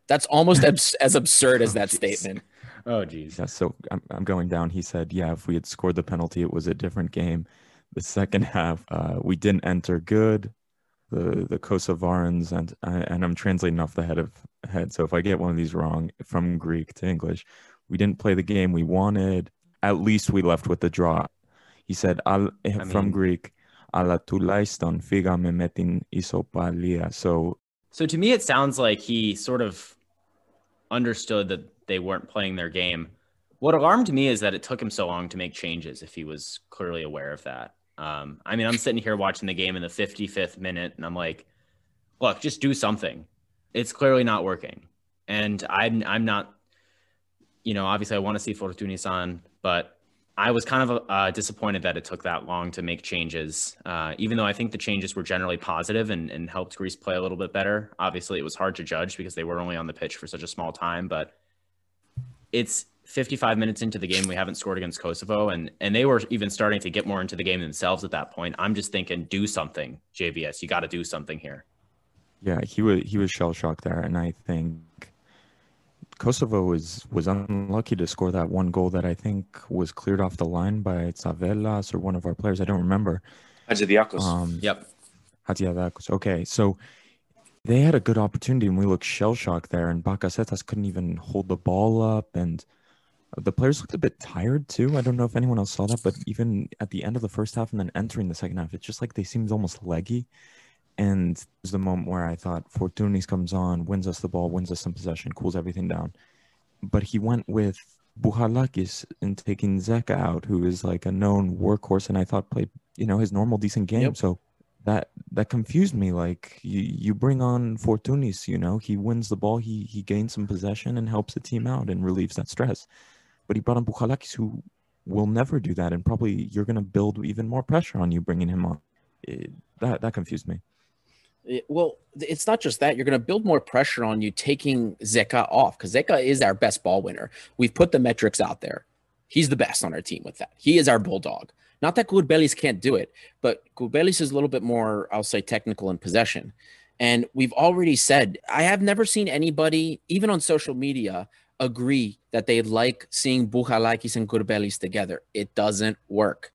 That's almost abs- as absurd as that oh, statement. Oh, geez. Yeah, so I'm, I'm going down. He said, yeah, if we had scored the penalty, it was a different game. The second half, uh, we didn't enter good. The the Kosovarans and and I'm translating off the head of head. So if I get one of these wrong from Greek to English, we didn't play the game we wanted. At least we left with the draw. He said, I'll, from mean, Greek, αλλά τουλάχιστον φύγαμε με την ισοπαλία. So, so to me, it sounds like he sort of understood that they weren't playing their game. What alarmed me is that it took him so long to make changes if he was clearly aware of that. Um, I mean, I'm sitting here watching the game in the 55th minute and I'm like, look, just do something. It's clearly not working. And I'm, I'm not, you know, obviously I want to see Fortunisan, but I was kind of uh, disappointed that it took that long to make changes, uh, even though I think the changes were generally positive and, and helped Greece play a little bit better. Obviously, it was hard to judge because they were only on the pitch for such a small time, but it's 55 minutes into the game. We haven't scored against Kosovo, and, and they were even starting to get more into the game themselves at that point. I'm just thinking, do something, JVS. You got to do something here. Yeah, he was he was shell shocked there, and I think Kosovo was was unlucky to score that one goal that I think was cleared off the line by Tsavelas or one of our players. I don't remember. Hadzidiakos. Um, yep. Hadzidiakos. Okay, so they had a good opportunity, and we looked shell shocked there. And Bakasetas couldn't even hold the ball up, and the players looked a bit tired too. I don't know if anyone else saw that, but even at the end of the first half and then entering the second half, it's just like they seemed almost leggy. And it was the moment where I thought Fortounis comes on, wins us the ball, wins us some possession, cools everything down. But he went with Bouchalakis and taking Zeca out, who is like a known workhorse, and I thought played, you know, his normal decent game. Yep. So that that confused me. Like you, you bring on Fortounis, you know, he wins the ball, he he gains some possession and helps the team out and relieves that stress. But he brought on Bouchalakis, who will never do that, and probably you're going to build even more pressure on you bringing him on. It, that that confused me. Eh, well, it's not just that. You're going to build more pressure on you taking Zeca off because Zeca is our best ball winner. We've put the metrics out there. He's the best on our team with that. He is our bulldog. Not that Kourbelis can't do it, but Kourbelis is a little bit more, I'll say, technical in possession. And we've already said, I have never seen anybody, even on social media, agree that they like seeing Bouchalakis and Kourbelis together. It doesn't work.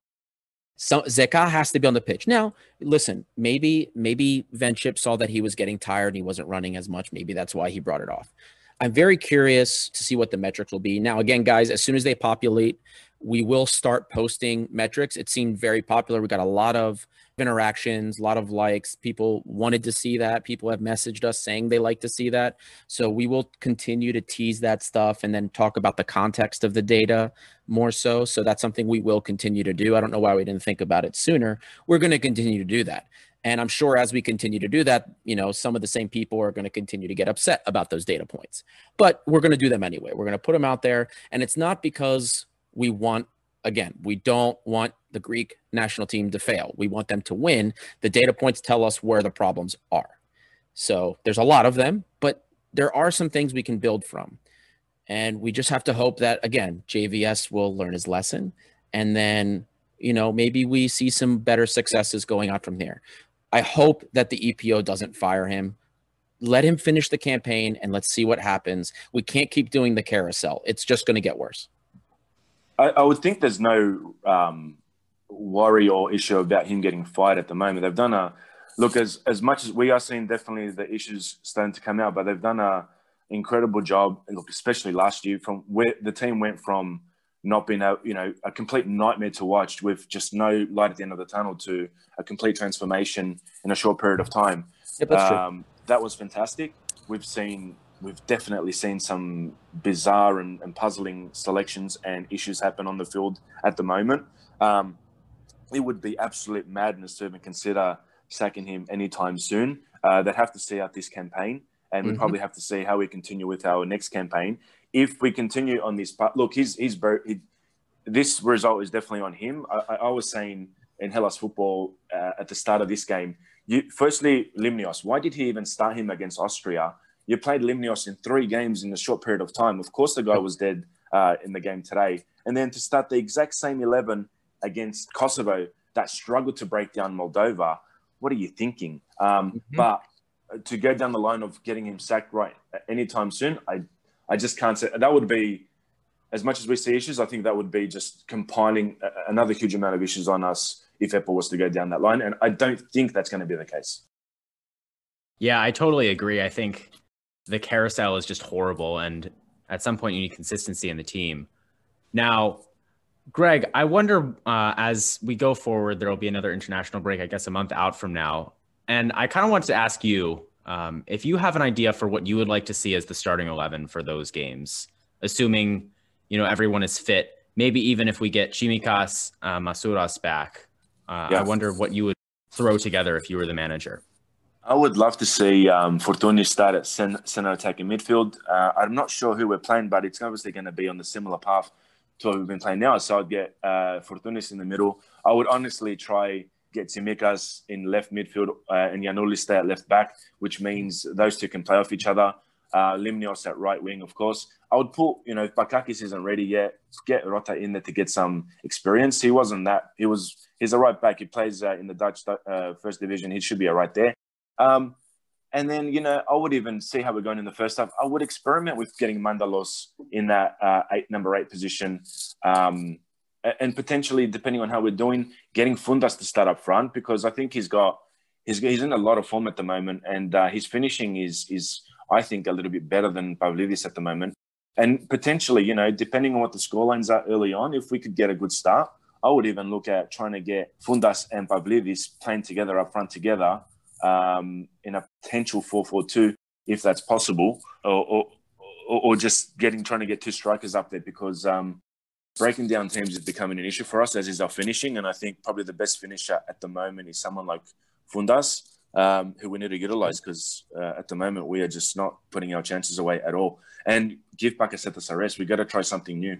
So Zeca has to be on the pitch. Now, listen, maybe maybe Van Schip saw that he was getting tired and he wasn't running as much. Maybe that's why he brought it off. I'm very curious to see what the metrics will be. Now, again, guys, as soon as they populate, we will start posting metrics. It seemed very popular. We got a lot of interactions, a lot of likes. People wanted to see that. People have messaged us saying they like to see that. So we will continue to tease that stuff and then talk about the context of the data more so. So that's something we will continue to do. I don't know why we didn't think about it sooner. We're going to continue to do that. And I'm sure as we continue to do that, you know, some of the same people are going to continue to get upset about those data points. But we're going to do them anyway. We're going to put them out there. And it's not because we want again, we don't want the Greek national team to fail. We want them to win. The data points tell us where the problems are. So there's a lot of them, but there are some things we can build from. And we just have to hope that, again, JVS will learn his lesson. And then, you know, maybe we see some better successes going on from there. I hope that the EPO doesn't fire him. Let him finish the campaign and let's see what happens. We can't keep doing the carousel, it's just going to get worse. I, I would think there's no um, worry or issue about him getting fired at the moment. They've done a look as as much as we are seeing definitely the issues starting to come out, but they've done a incredible job. Look, especially last year, from where the team went from not being a you know a complete nightmare to watch with just no light at the end of the tunnel to a complete transformation in a short period of time. Yep, um, that was fantastic. We've seen we've definitely seen some bizarre and, and, puzzling selections and issues happen on the field at the moment. Um, it would be absolute madness to even consider sacking him anytime soon. Uh, they'd have to see out this campaign, and we mm-hmm. probably have to see how we continue with our next campaign. If we continue on this path, look, he's he's. He, this result is definitely on him. I, I was saying in Hellas football uh, at the start of this game. You, firstly, Limnios. Why did he even start him against Austria? You played Limnios in three games in a short period of time. Of course, the guy was dead uh, in the game today. And then to start the exact same 11 against Kosovo that struggled to break down Moldova, what are you thinking? Um, mm-hmm. But to go down the line of getting him sacked right anytime soon, I, I just can't say that would be as much as we see issues. I think that would be just compiling another huge amount of issues on us if EPO was to go down that line, and I don't think that's going to be the case. Yeah, I totally agree. I think the carousel is just horrible. And at some point, you need consistency in the team. Now, Greg, I wonder uh, as we go forward, there will be another international break, I guess a month out from now. And I kind of wanted to ask you um, if you have an idea for what you would like to see as the starting 11 for those games, assuming, you know, everyone is fit, maybe even if we get Tsimikas, uh, Masouras back. Uh, yeah. I wonder what you would throw together if you were the manager. I would love to see um, Fortounis start at center attacking midfield. Uh, I'm not sure who we're playing, but it's obviously going to be on the similar path to what we've been playing now. So I'd get uh, Fortounis in the middle. I would honestly try get Tsimikas in left midfield uh, and Giannoulis stay at left back, which means those two can play off each other. Uh, Limnios at right wing, of course. I would put, you know, if Bakakis isn't ready yet, get Rota in there to get some experience. He wasn't that. He was. He's a right back. He plays uh, in the Dutch uh, first division. He should be a right there. Um, and then, you know, I would even see how we're going in the first half. I would experiment with getting Mantalos in that uh, eight, number eight position. Um, and potentially, depending on how we're doing, getting Fountas to start up front because I think he's got he's, he's in a lot of form at the moment, and uh, his finishing is is I think a little bit better than Pavlidis at the moment. And potentially, you know, depending on what the scorelines are early on, if we could get a good start, I would even look at trying to get Fountas and Pavlidis playing together up front together um, in a potential 4-4-2 if that's possible, or, or, or, just getting trying to get two strikers up there because um, breaking down teams is becoming an issue for us, as is our finishing. And I think probably the best finisher at the moment is someone like Fountas, um, who we need to utilize because uh, at the moment we are just not putting our chances away at all. And give Bakasetas a rest. We got to try something new.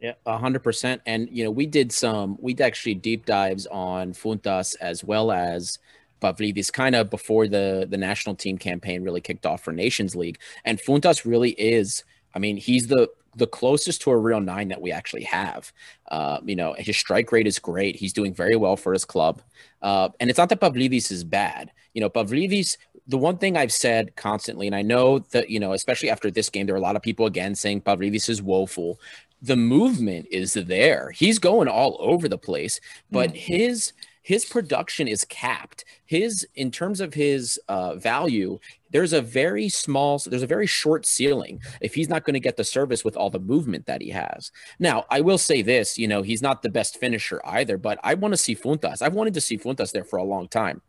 Yeah, hundred percent. And you know, we did some, we actually deep dives on Fountas as well as Pavlidis kind of before the the national team campaign really kicked off for Nations League. And Fountas really is, I mean, he's the the closest to a real nine that we actually have. Uh, you know, his strike rate is great. He's doing very well for his club. Uh, and it's not that Pavlidis is bad. You know, Pavlidis, the one thing I've said constantly, and I know that, you know, especially after this game, there are a lot of people again saying Pavlidis is woeful. The movement is there. He's going all over the place, but mm. his his production is capped. His in terms of his uh, value, there's a very small, there's a very short ceiling if he's not going to get the service with all the movement that he has. Now, I will say this, you know, he's not the best finisher either, but I want to see Fountas. I've wanted to see Fountas there for a long time.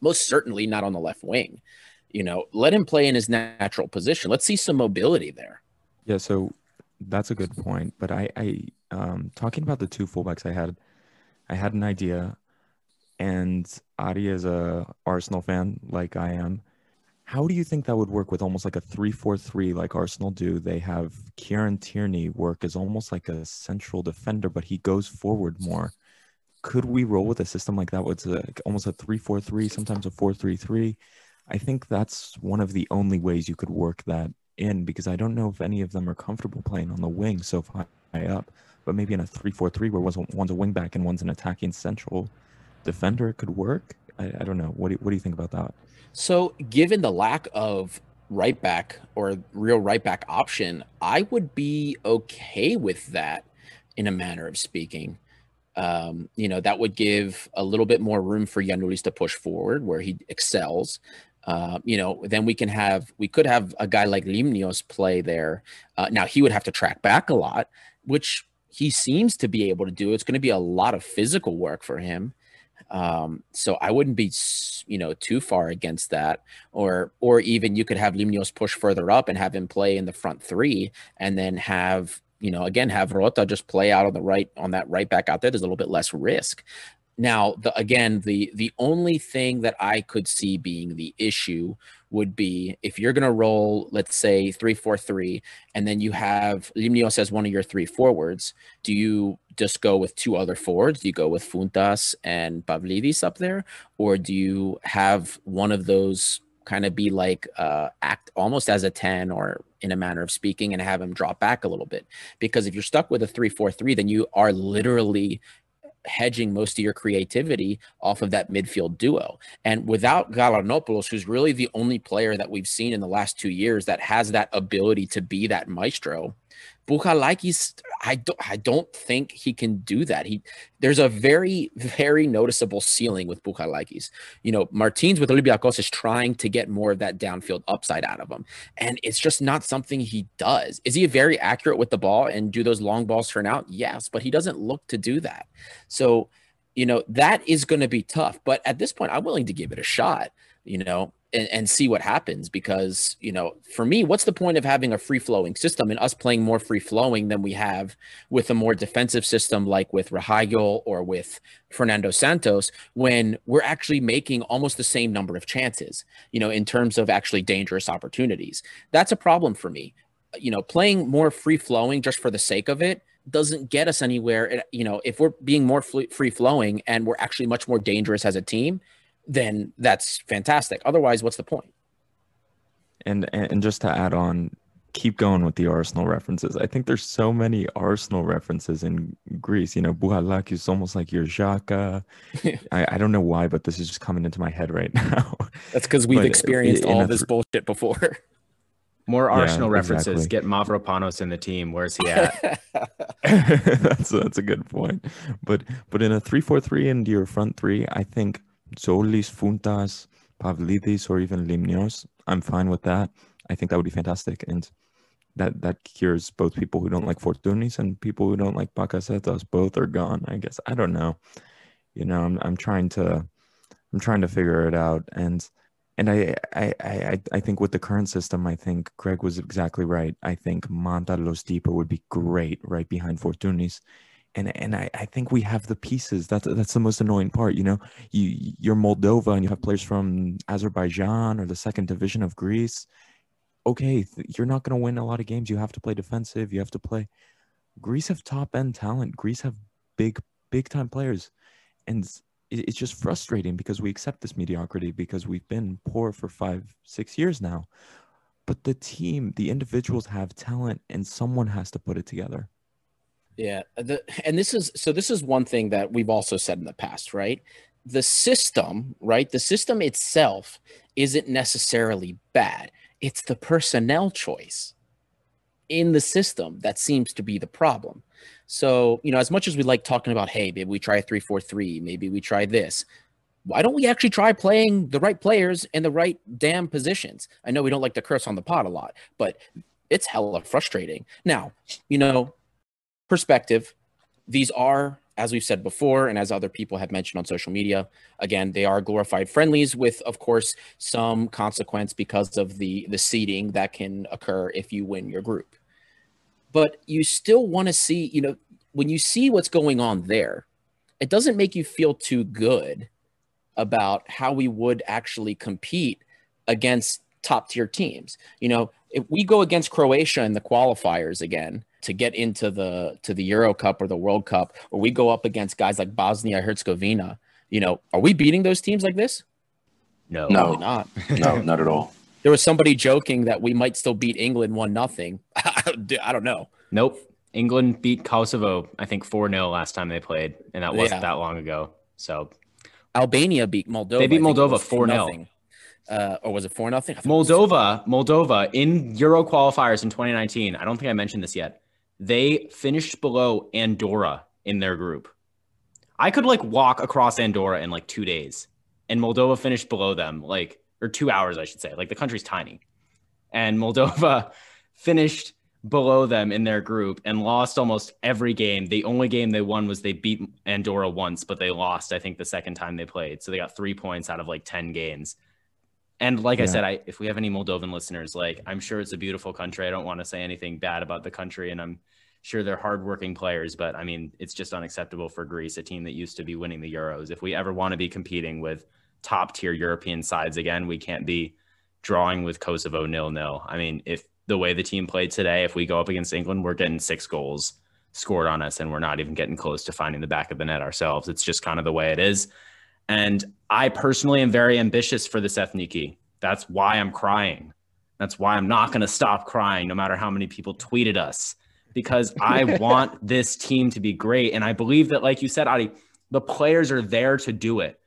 Most certainly not on the left wing. You know, let him play in his natural position. Let's see some mobility there. Yeah, so that's a good point. But I, I um, talking about the two fullbacks, I had, I had an idea and Adi is a Arsenal fan like I am. How do you think that would work with almost like a 3-4-3 like Arsenal do? They have Kieran Tierney work as almost like a central defender, but he goes forward more. Could we roll with a system like that with a, almost a 3-4-3, sometimes a 4-3-3? I think that's one of the only ways you could work that in because I don't know if any of them are comfortable playing on the wing so high up. But maybe in a 3-4-3 where one's a wing back and one's an attacking central – defender could work. I, I don't know. What do, you, what do you think about that? So, given the lack of right back or real right back option, I would be okay with that in a manner of speaking. Um, you know, that would give a little bit more room for Giannoulis to push forward where he excels. Uh, you know, then we can have, we could have a guy like Limnios play there. Uh, now, he would have to track back a lot, which he seems to be able to do. It's going to be a lot of physical work for him. Um, so I wouldn't be, you know, too far against that. Or, or even you could have Limnios push further up and have him play in the front three, and then have, you know, again have Rota just play out on the right on that right back out there. There's a little bit less risk. Now, the, again, the the only thing that I could see being the issue would be if you're going to roll, let's say three four three, and then you have Limnios as one of your three forwards. Do you just go with two other forwards? Do you go with Fountas and Pavlidis up there, or do you have one of those kind of be like uh, act almost as a 10 or in a manner of speaking and have him drop back a little bit because if you're stuck with a 3-4-3 then you are literally hedging most of your creativity off of that midfield duo. And without Galanopoulos, who's really the only player that we've seen in the last two years that has that ability to be that maestro, Bouchalakis, I don't, I don't think he can do that. He, there's a very, very noticeable ceiling with Bouchalakis. You know, Martins with Olympiacos is trying to get more of that downfield upside out of him, and it's just not something he does. Is he very accurate with the ball and do those long balls turn out? Yes, but he doesn't look to do that. So, you know, that is going to be tough. But at this point, I'm willing to give it a shot. You know, and, and, see what happens because you know for me what's the point of having a free flowing system and us playing more free flowing than we have with a more defensive system like with Rehhagel or with Fernando Santos when we're actually making almost the same number of chances you know in terms of actually dangerous opportunities. That's a problem for me. You know playing more free flowing just for the sake of it doesn't get us anywhere you know if we're being more free flowing and we're actually much more dangerous as a team then that's fantastic. Otherwise, what's the point? And and just to add on, keep going with the Arsenal references. I think there's so many Arsenal references in Greece. You know, Bouchalakis is almost like your Xhaka. I, I don't know why, but this is just coming into my head right now. That's because we've but experienced all this th- bullshit before. More Arsenal yeah, references. Exactly. Get Mavropanos in the team. Where's he at? that's that's a good point. But but in a 3-4-3 into your front three, I think Tzolis, Fountas, Pavlidis, or even Limnios. I'm fine with that. I think that would be fantastic. And that that cures both people who don't like Fortounis and people who don't like Bakasetas. Both are gone, I guess. I don't know. You know, I'm I'm trying to I'm trying to figure it out. And and I I I I think with the current system, I think Greg was exactly right. I think Mantalos Deeper would be great right behind Fortounis and and I, I think we have the pieces. That's that's the most annoying part. You know, you you're Moldova and you have players from Azerbaijan or the second division of Greece. Okay, you're not going to win a lot of games. You have to play defensive. You have to play. Greece have top end talent. Greece have big big time players, and it's just frustrating because we accept this mediocrity because we've been poor for five six years now. but the team, the individuals have talent, and someone has to put it together. Yeah, the, and this is so. This is one thing that we've also said in the past, right? The system, right? The system itself isn't necessarily bad. It's the personnel choice in the system that seems to be the problem. So, you know, as much as we like talking about, hey, maybe we try a three four three, maybe we try this. Why don't we actually try playing the right players in the right damn positions? I know we don't like to curse on the pot a lot, but it's hella frustrating. Now, you know, perspective, these are, as we've said before, and as other people have mentioned on social media, again, they are glorified friendlies with, of course, some consequence because of the the seeding that can occur if you win your group. But you still want to see, you know, when you see what's going on there, it doesn't make you feel too good about how we would actually compete against top tier teams. You know, if we go against Croatia in the qualifiers again, to get into the to the Euro Cup or the World Cup, or we go up against guys like Bosnia Herzegovina, you know, are we beating those teams like this? No, No. not. No, not at all. There was somebody joking that we might still beat England one nothing. I don't know. Nope. England beat Kosovo, I think 4 0 last time they played, and that wasn't Yeah. that long ago. So Albania beat Moldova. They beat I think it Moldova 4-0. Uh, or was it four nothing? Moldova, Moldova in Euro qualifiers in 2019. I don't think I mentioned this yet. They finished below Andorra in their group. I could like walk across Andorra in like two days, and Moldova finished below them, like or two hours, I should say. Like the country's tiny, and Moldova finished below them in their group and lost almost every game. The only game they won was they beat Andorra once, but they lost, I think, the second time they played. So they got three points out of like 10 games. And like I said, I if we have any Moldovan listeners, like I'm sure it's a beautiful country. I don't want to say anything bad about the country, and I'm sure they're hardworking players, but I mean, it's just unacceptable for Greece, a team that used to be winning the Euros. If we ever want to be competing with top tier European sides again, we can't be drawing with Kosovo nil nil. I mean, if the way the team played today, if we go up against England, we're getting six goals scored on us, and we're not even getting close to finding the back of the net ourselves. It's just kind of the way it is. And I personally am very ambitious for this Ethniki. That's why I'm crying. That's why I'm not going to stop crying, no matter how many people tweeted us, because I want this team to be great. And I believe that, like you said, Adi, the players are there to do it.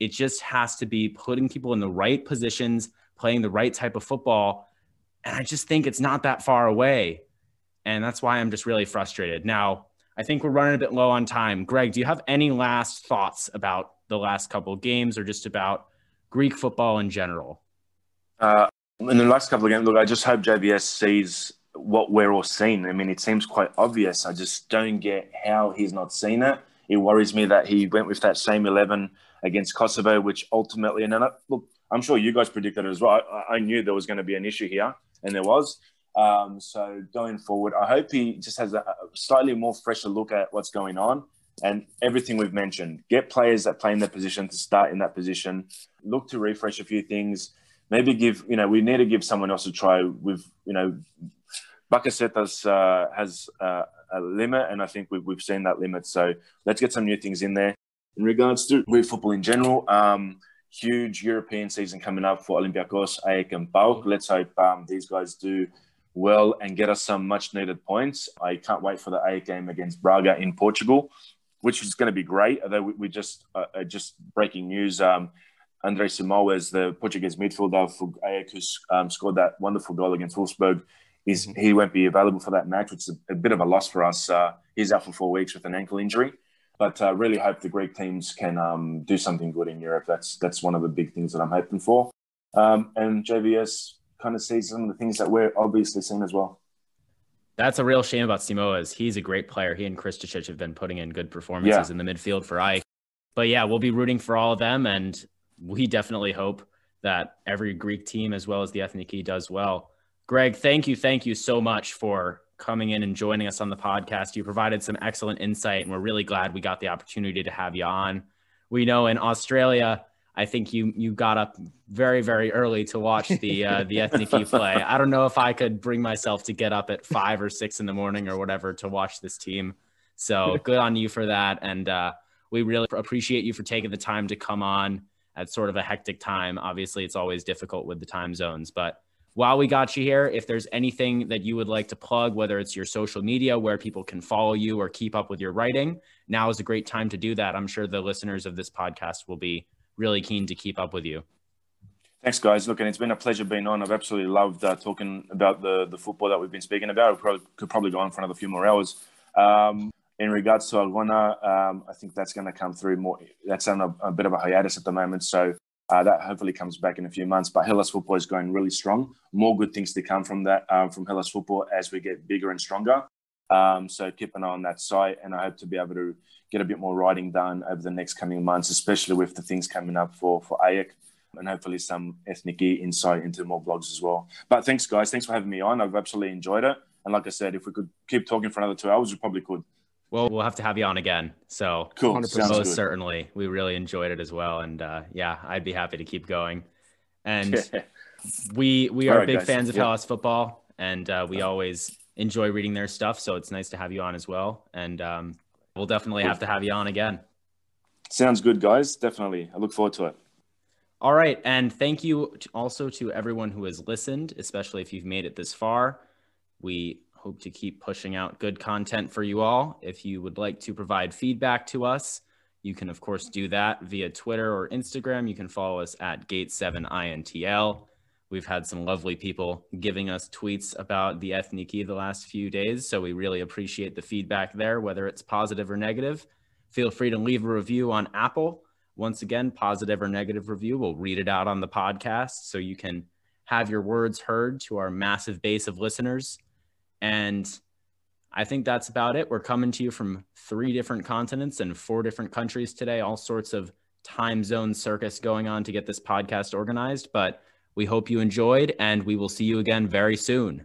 It just has to be putting people in the right positions, playing the right type of football. And I just think it's not that far away. And that's why I'm just really frustrated. Now, I think we're running a bit low on time. Greg, do you have any last thoughts about the last couple games or just about Greek football in general? Uh, in the last couple of games, look, I just hope JVS sees what we're all seeing. I mean, it seems quite obvious. I just don't get how he's not seen it. It worries me that he went with that same 11 against Kosovo, which ultimately, and then, I- look, I'm sure you guys predicted it as well. I, I knew there was going to be an issue here, and there was. Um, so going forward, I hope he just has a, slightly more fresher look at what's going on and everything we've mentioned. Get players that play in their position to start in that position. Look to refresh a few things. Maybe give you know we need to give someone else a try. With you know, Bakasetas uh, has uh, a limit, and I think we've we've seen that limit. So let's get some new things in there. In regards to Greek football in general, um, huge European season coming up for Olympiacos, AEK, and PAOK. Let's hope um, these guys do well and get us some much needed points. I can't wait for the A game against Braga in Portugal, which is going to be great. Although we, just uh, uh, just breaking news. Um, Andre Simoes, the Portuguese midfielder for AEK, who um, scored that wonderful goal against Wolfsburg, is he won't be available for that match, which is a, a bit of a loss for us. Uh, he's out for four weeks with an ankle injury. But uh, really hope the Greek teams can um, do something good in Europe. That's that's one of the big things that I'm hoping for. Um, and JVS kind of sees some of the things that we're obviously seeing as well. That's a real shame about Simoes. He's a great player. He and Krstičić have been putting in good performances Yeah. in the midfield for AEK. But yeah, we'll be rooting for all of them, and we definitely hope that every Greek team, as well as the Ethniki, does well. Greg, thank you, thank you so much for coming in and joining us on the podcast. You provided some excellent insight, and we're really glad we got the opportunity to have you on. We know in Australia, I think you you got up very very early to watch the uh, the Ethniki play. I don't know if I could bring myself to get up at five or six in the morning or whatever to watch this team. So good on you for that, and uh, we really appreciate you for taking the time to come on at sort of a hectic time. Obviously, it's always difficult with the time zones, but while we got you here, if there's anything that you would like to plug, whether it's your social media where people can follow you or keep up with your writing, now is a great time to do that. I'm sure the listeners of this podcast will be really keen to keep up with you. Thanks, guys. Look, and it's been a pleasure being on. I've absolutely loved uh, talking about the the football that we've been speaking about. We probably, could probably go on for another few more hours. Um, in regards to Argona, um, I think that's going to come through more. That's on a, a, bit of a hiatus at the moment, so uh, that hopefully comes back in a few months. But Hellas football is going really strong. More good things to come from that um, from Hellas football as we get bigger and stronger. Um, so keep an eye on that site, and I hope to be able to get a bit more writing done over the next coming months, especially with the things coming up for for AEK and hopefully some Ethniki insight into more blogs as well. But thanks, guys. Thanks for having me on. I've absolutely enjoyed it. And like I said, if we could keep talking for another two hours, we probably could. Well, we'll have to have you on again. So cool. Most good. certainly. We really enjoyed it as well. And uh, yeah, I'd be happy to keep going. And we we are right, big guys. fans of yeah. Hellas football, and uh, we always enjoy reading their stuff. So it's nice to have you on as well. And um, we'll definitely have to have you on again. Sounds good, guys. Definitely. I look forward to it. All right. And thank you also to everyone who has listened, especially if you've made it this far. We hope to keep pushing out good content for you all. If you would like to provide feedback to us, you can, of course, do that via Twitter or Instagram. You can follow us at Gate7INTL. We've had some lovely people giving us tweets about the Ethniki the last few days. So we really appreciate the feedback there, whether it's positive or negative. Feel free to leave a review on Apple once again, positive or negative review, we'll read it out on the podcast so you can have your words heard to our massive base of listeners. And I think that's about it. We're coming to you from three different continents and four different countries today, all sorts of time zone circus going on to get this podcast organized. But we hope you enjoyed, and we will see you again very soon.